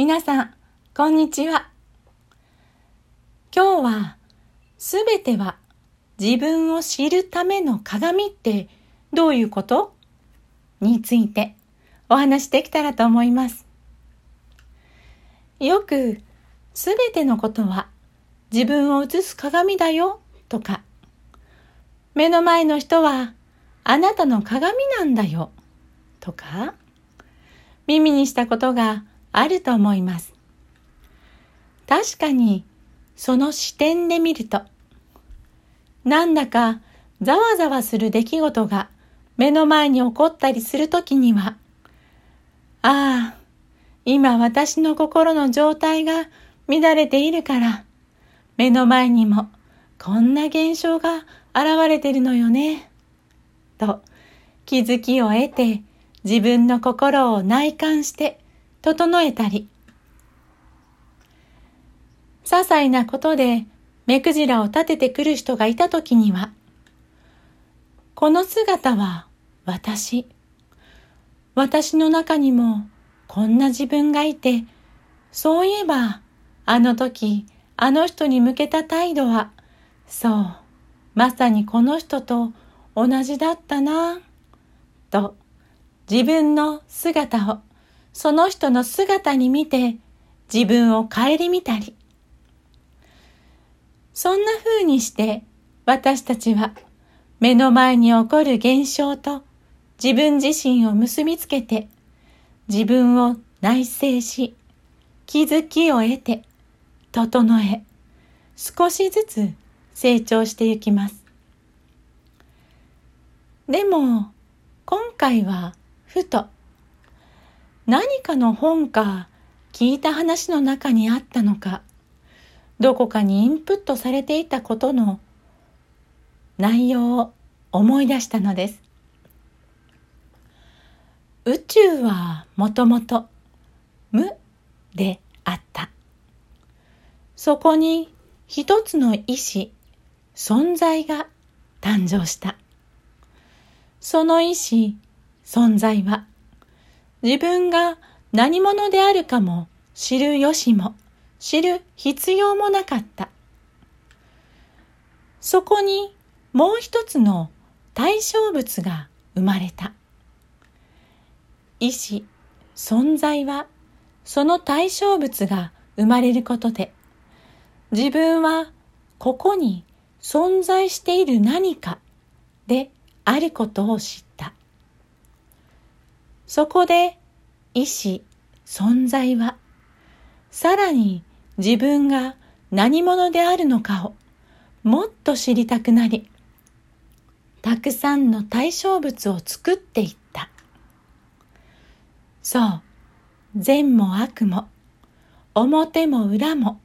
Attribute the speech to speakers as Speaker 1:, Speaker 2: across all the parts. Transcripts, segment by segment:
Speaker 1: 皆さん、こんにちは。今日は、すべては自分を知るための鏡ってどういうこと？についてお話しできたらと思います。よく、すべてのことは自分を映す鏡だよ。とか、目の前の人はあなたの鏡なんだよ。とか、耳にしたことがあると思います。確かに、その視点で見ると、なんだかざわざわする出来事が目の前に起こったりするときには、ああ、今私の心の状態が乱れているから、目の前にもこんな現象が現れてるのよね。と気づきを得て自分の心を内観して整えたり、些細なことで目くじらを立ててくる人がいたときには、この姿は私。私の中にもこんな自分がいて、そういえば、あの時、あの人に向けた態度は、そう、まさにこの人と同じだったな、と、自分の姿をその人の姿に見て自分を顧みたり、そんな風にして私たちは目の前に起こる現象と自分自身を結びつけて自分を内省し気づきを得て整え少しずつ成長していきます。でも今回はふと何かの本か聞いた話の中にあったのか、どこかにインプットされていたことの内容を思い出したのです。宇宙はもともと無であった。そこに一つの意志、存在が誕生した。その意志、存在は自分が何者であるかも知るよしも知る必要もなかった。そこにもう一つの対象物が生まれた。意志、存在はその対象物が生まれることで自分はここに存在している何かであることを知った。そこで意志、存在は、さらに自分が何者であるのかをもっと知りたくなり、たくさんの対象物を作っていった。そう、善も悪も、表も裏も、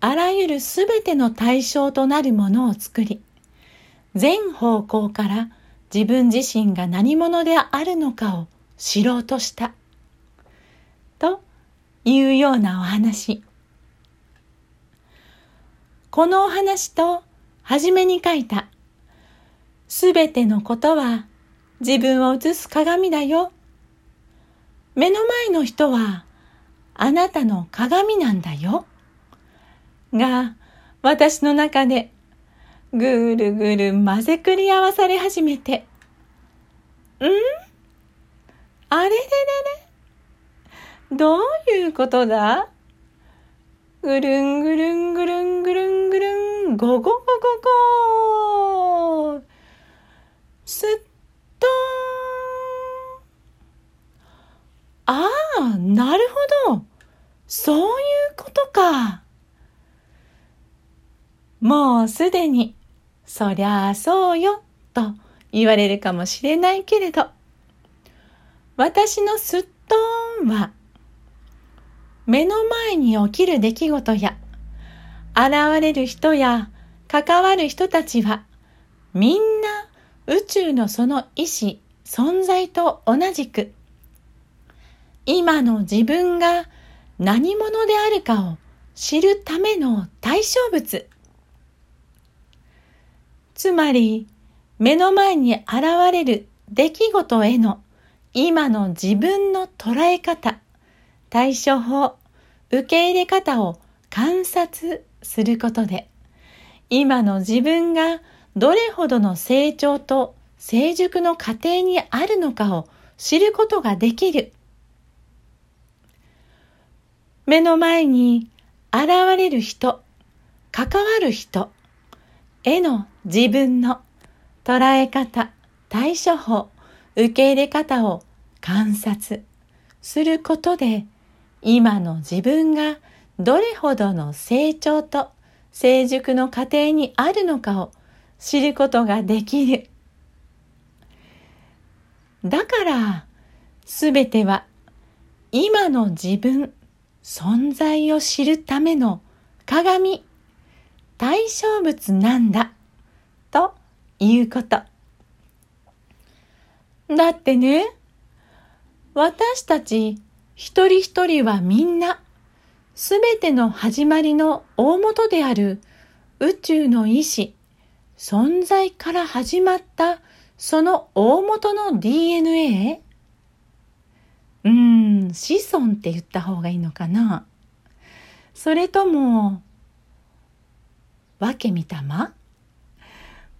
Speaker 1: あらゆるすべての対象となるものを作り、全方向から自分自身が何者であるのかを知ろうとした。というようなお話。このお話と初めに書いたすべてのことは自分を映す鏡だよ。目の前の人はあなたの鏡なんだよ。が私の中でぐるぐる混ぜくり合わされ始めて、ん？あれれれれどういうことだ？ぐるんぐるんぐるんぐるんぐるん、ごごごごご。すっとああ、なるほど。そういうことか。もうすでに、そりゃあそうよ、と言われるかもしれないけれど、私のすっとーんは、目の前に起きる出来事や、現れる人や関わる人たちは、みんな宇宙のその意志、存在と同じく、今の自分が何者であるかを知るための対象物。つまり、目の前に現れる出来事への今の自分の捉え方、対処法、受け入れ方を観察することで、今の自分がどれほどの成長と成熟の過程にあるのかを知ることができる。目の前に現れる人、関わる人への自分の捉え方、対処法、受け入れ方を観察することで今の自分がどれほどの成長と成熟の過程にあるのかを知ることができる。だから、すべては今の自分、存在を知るための鏡、対象物なんだ、ということ。だってね、私たち一人一人はみんな、すべての始まりの大元である宇宙の意志、存在から始まったその大元の DNA? うーん、子孫って言った方がいいのかな？それとも、わけみたま？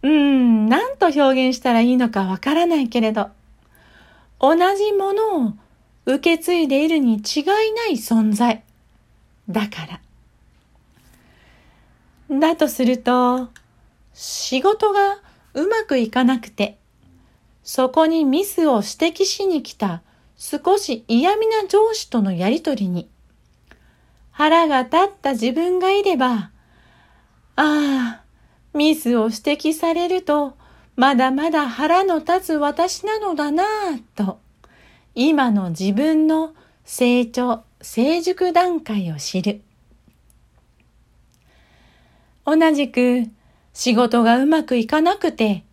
Speaker 1: うーん、何と表現したらいいのかわからないけれど、同じものを受け継いでいるに違いない存在。だから。だとすると、仕事がうまくいかなくて、そこにミスを指摘しに来た少し嫌味な上司とのやりとりに、腹が立った自分がいれば、ああ、ミスを指摘されると、まだまだ腹の立つ私なのだなぁと、今の自分の成長、成熟段階を知る。同じく仕事がうまくいかなくて、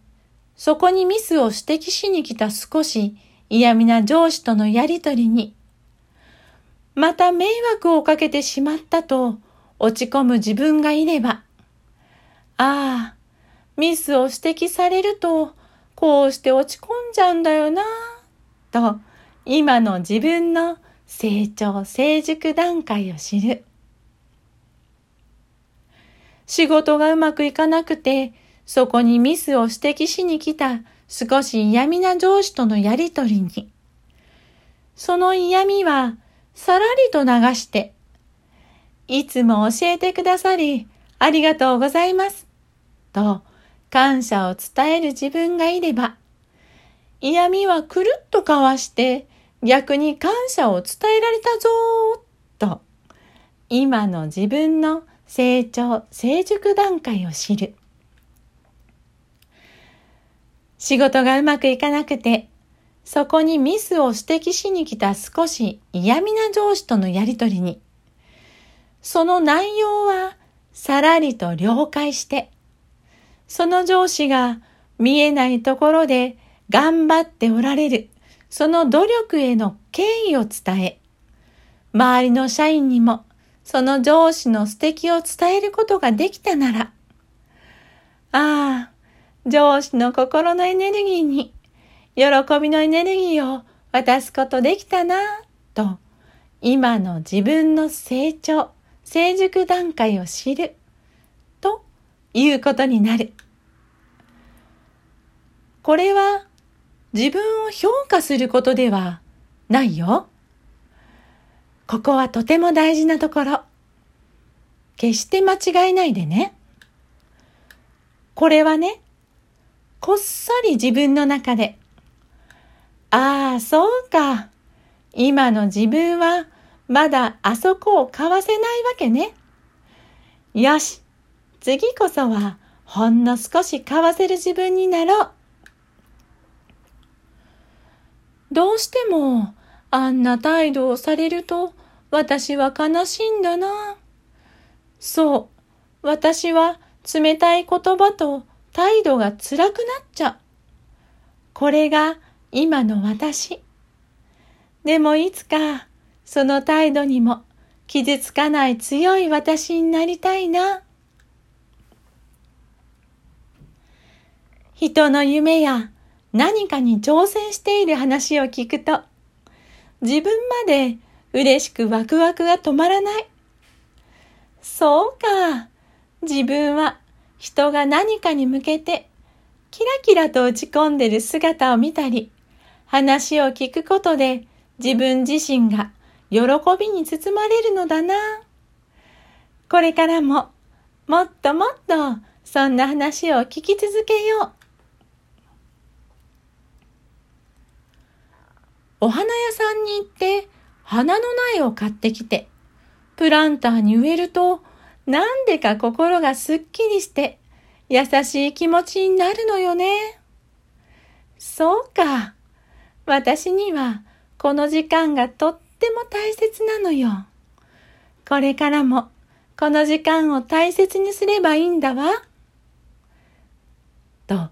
Speaker 1: そこにミスを指摘しに来た少し嫌味な上司とのやりとりに、また迷惑をかけてしまったと落ち込む自分がいれば、ああ、ミスを指摘されると、こうして落ち込んじゃうんだよな、と今の自分の成長成熟段階を知る。仕事がうまくいかなくて、そこにミスを指摘しに来た少し嫌味な上司とのやりとりに、その嫌味はさらりと流して、いつも教えてくださり、ありがとうございます。と、感謝を伝える自分がいれば、嫌味はくるっとかわして、逆に感謝を伝えられたぞーと、今の自分の成長、成熟段階を知る。仕事がうまくいかなくて、そこにミスを指摘しに来た少し嫌味な上司とのやりとりに、その内容はさらりと了解して、その上司が見えないところで頑張っておられる。その努力への敬意を伝え、周りの社員にもその上司の素敵を伝えることができたなら、ああ、上司の心のエネルギーに喜びのエネルギーを渡すことできたな、と、今の自分の成長、成熟段階を知る、いうことになる。これは自分を評価することではないよ。ここはとても大事なところ。決して間違えないでね。これはね、こっそり自分の中で、ああ、そうか。今の自分はまだあそこを買わせないわけね。よし、次こそはほんの少し買わせる自分になろう。どうしてもあんな態度をされると私は悲しいんだな。そう、私は冷たい言葉と態度が辛くなっちゃう。これが今の私。でもいつかその態度にも傷つかない強い私になりたいな。人の夢や何かに挑戦している話を聞くと、自分まで嬉しくワクワクが止まらない。そうか。自分は人が何かに向けてキラキラと打ち込んでる姿を見たり、話を聞くことで自分自身が喜びに包まれるのだな。これからももっともっとそんな話を聞き続けよう。お花屋さんに行って花の苗を買ってきて、プランターに植えると、なんでか心がすっきりして、優しい気持ちになるのよね。そうか。私には、この時間がとっても大切なのよ。これからも、この時間を大切にすればいいんだわ。と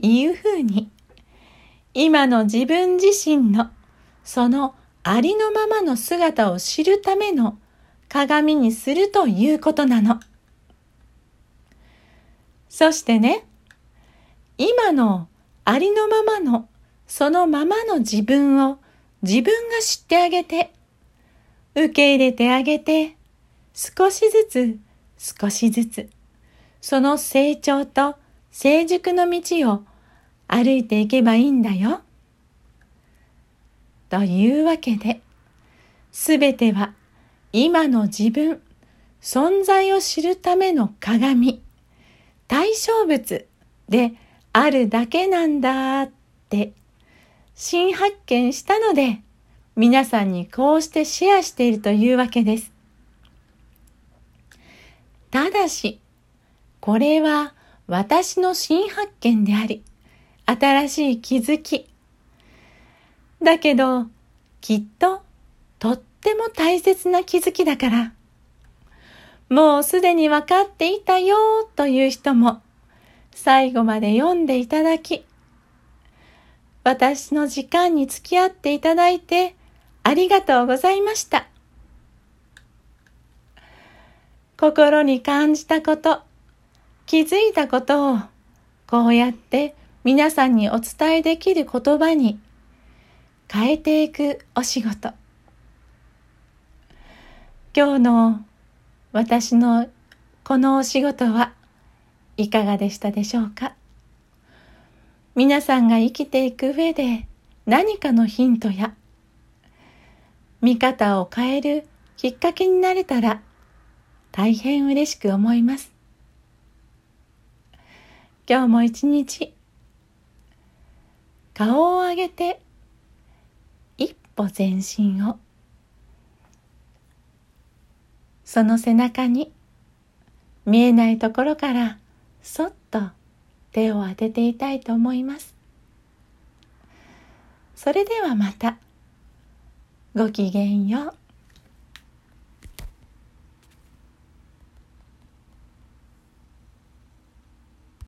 Speaker 1: いうふうに、今の自分自身のそのありのままの姿を知るための鏡にするということなの。そしてね、今のありのままのそのままの自分を自分が知ってあげて、受け入れてあげて、少しずつ少しずつ、その成長と成熟の道を歩いていけばいいんだよ。というわけで、すべては今の自分、存在を知るための鏡、対象物であるだけなんだって新発見したので、皆さんにこうしてシェアしているというわけです。ただし、これは私の新発見であり、新しい気づき、だけど、きっと、とっても大切な気づきだから、もうすでに分かっていたよという人も、最後まで読んでいただき、私の時間に付き合っていただいて、ありがとうございました。心に感じたこと、気づいたことを、こうやって皆さんにお伝えできる言葉に変えていくお仕事。今日の私のこのお仕事はいかがでしたでしょうか？皆さんが生きていく上で何かのヒントや見方を変えるきっかけになれたら大変嬉しく思います。今日も一日顔を上げて歩前進を。その背中に見えないところからそっと手を当てていたいと思います。それではまた。ごきげんよう。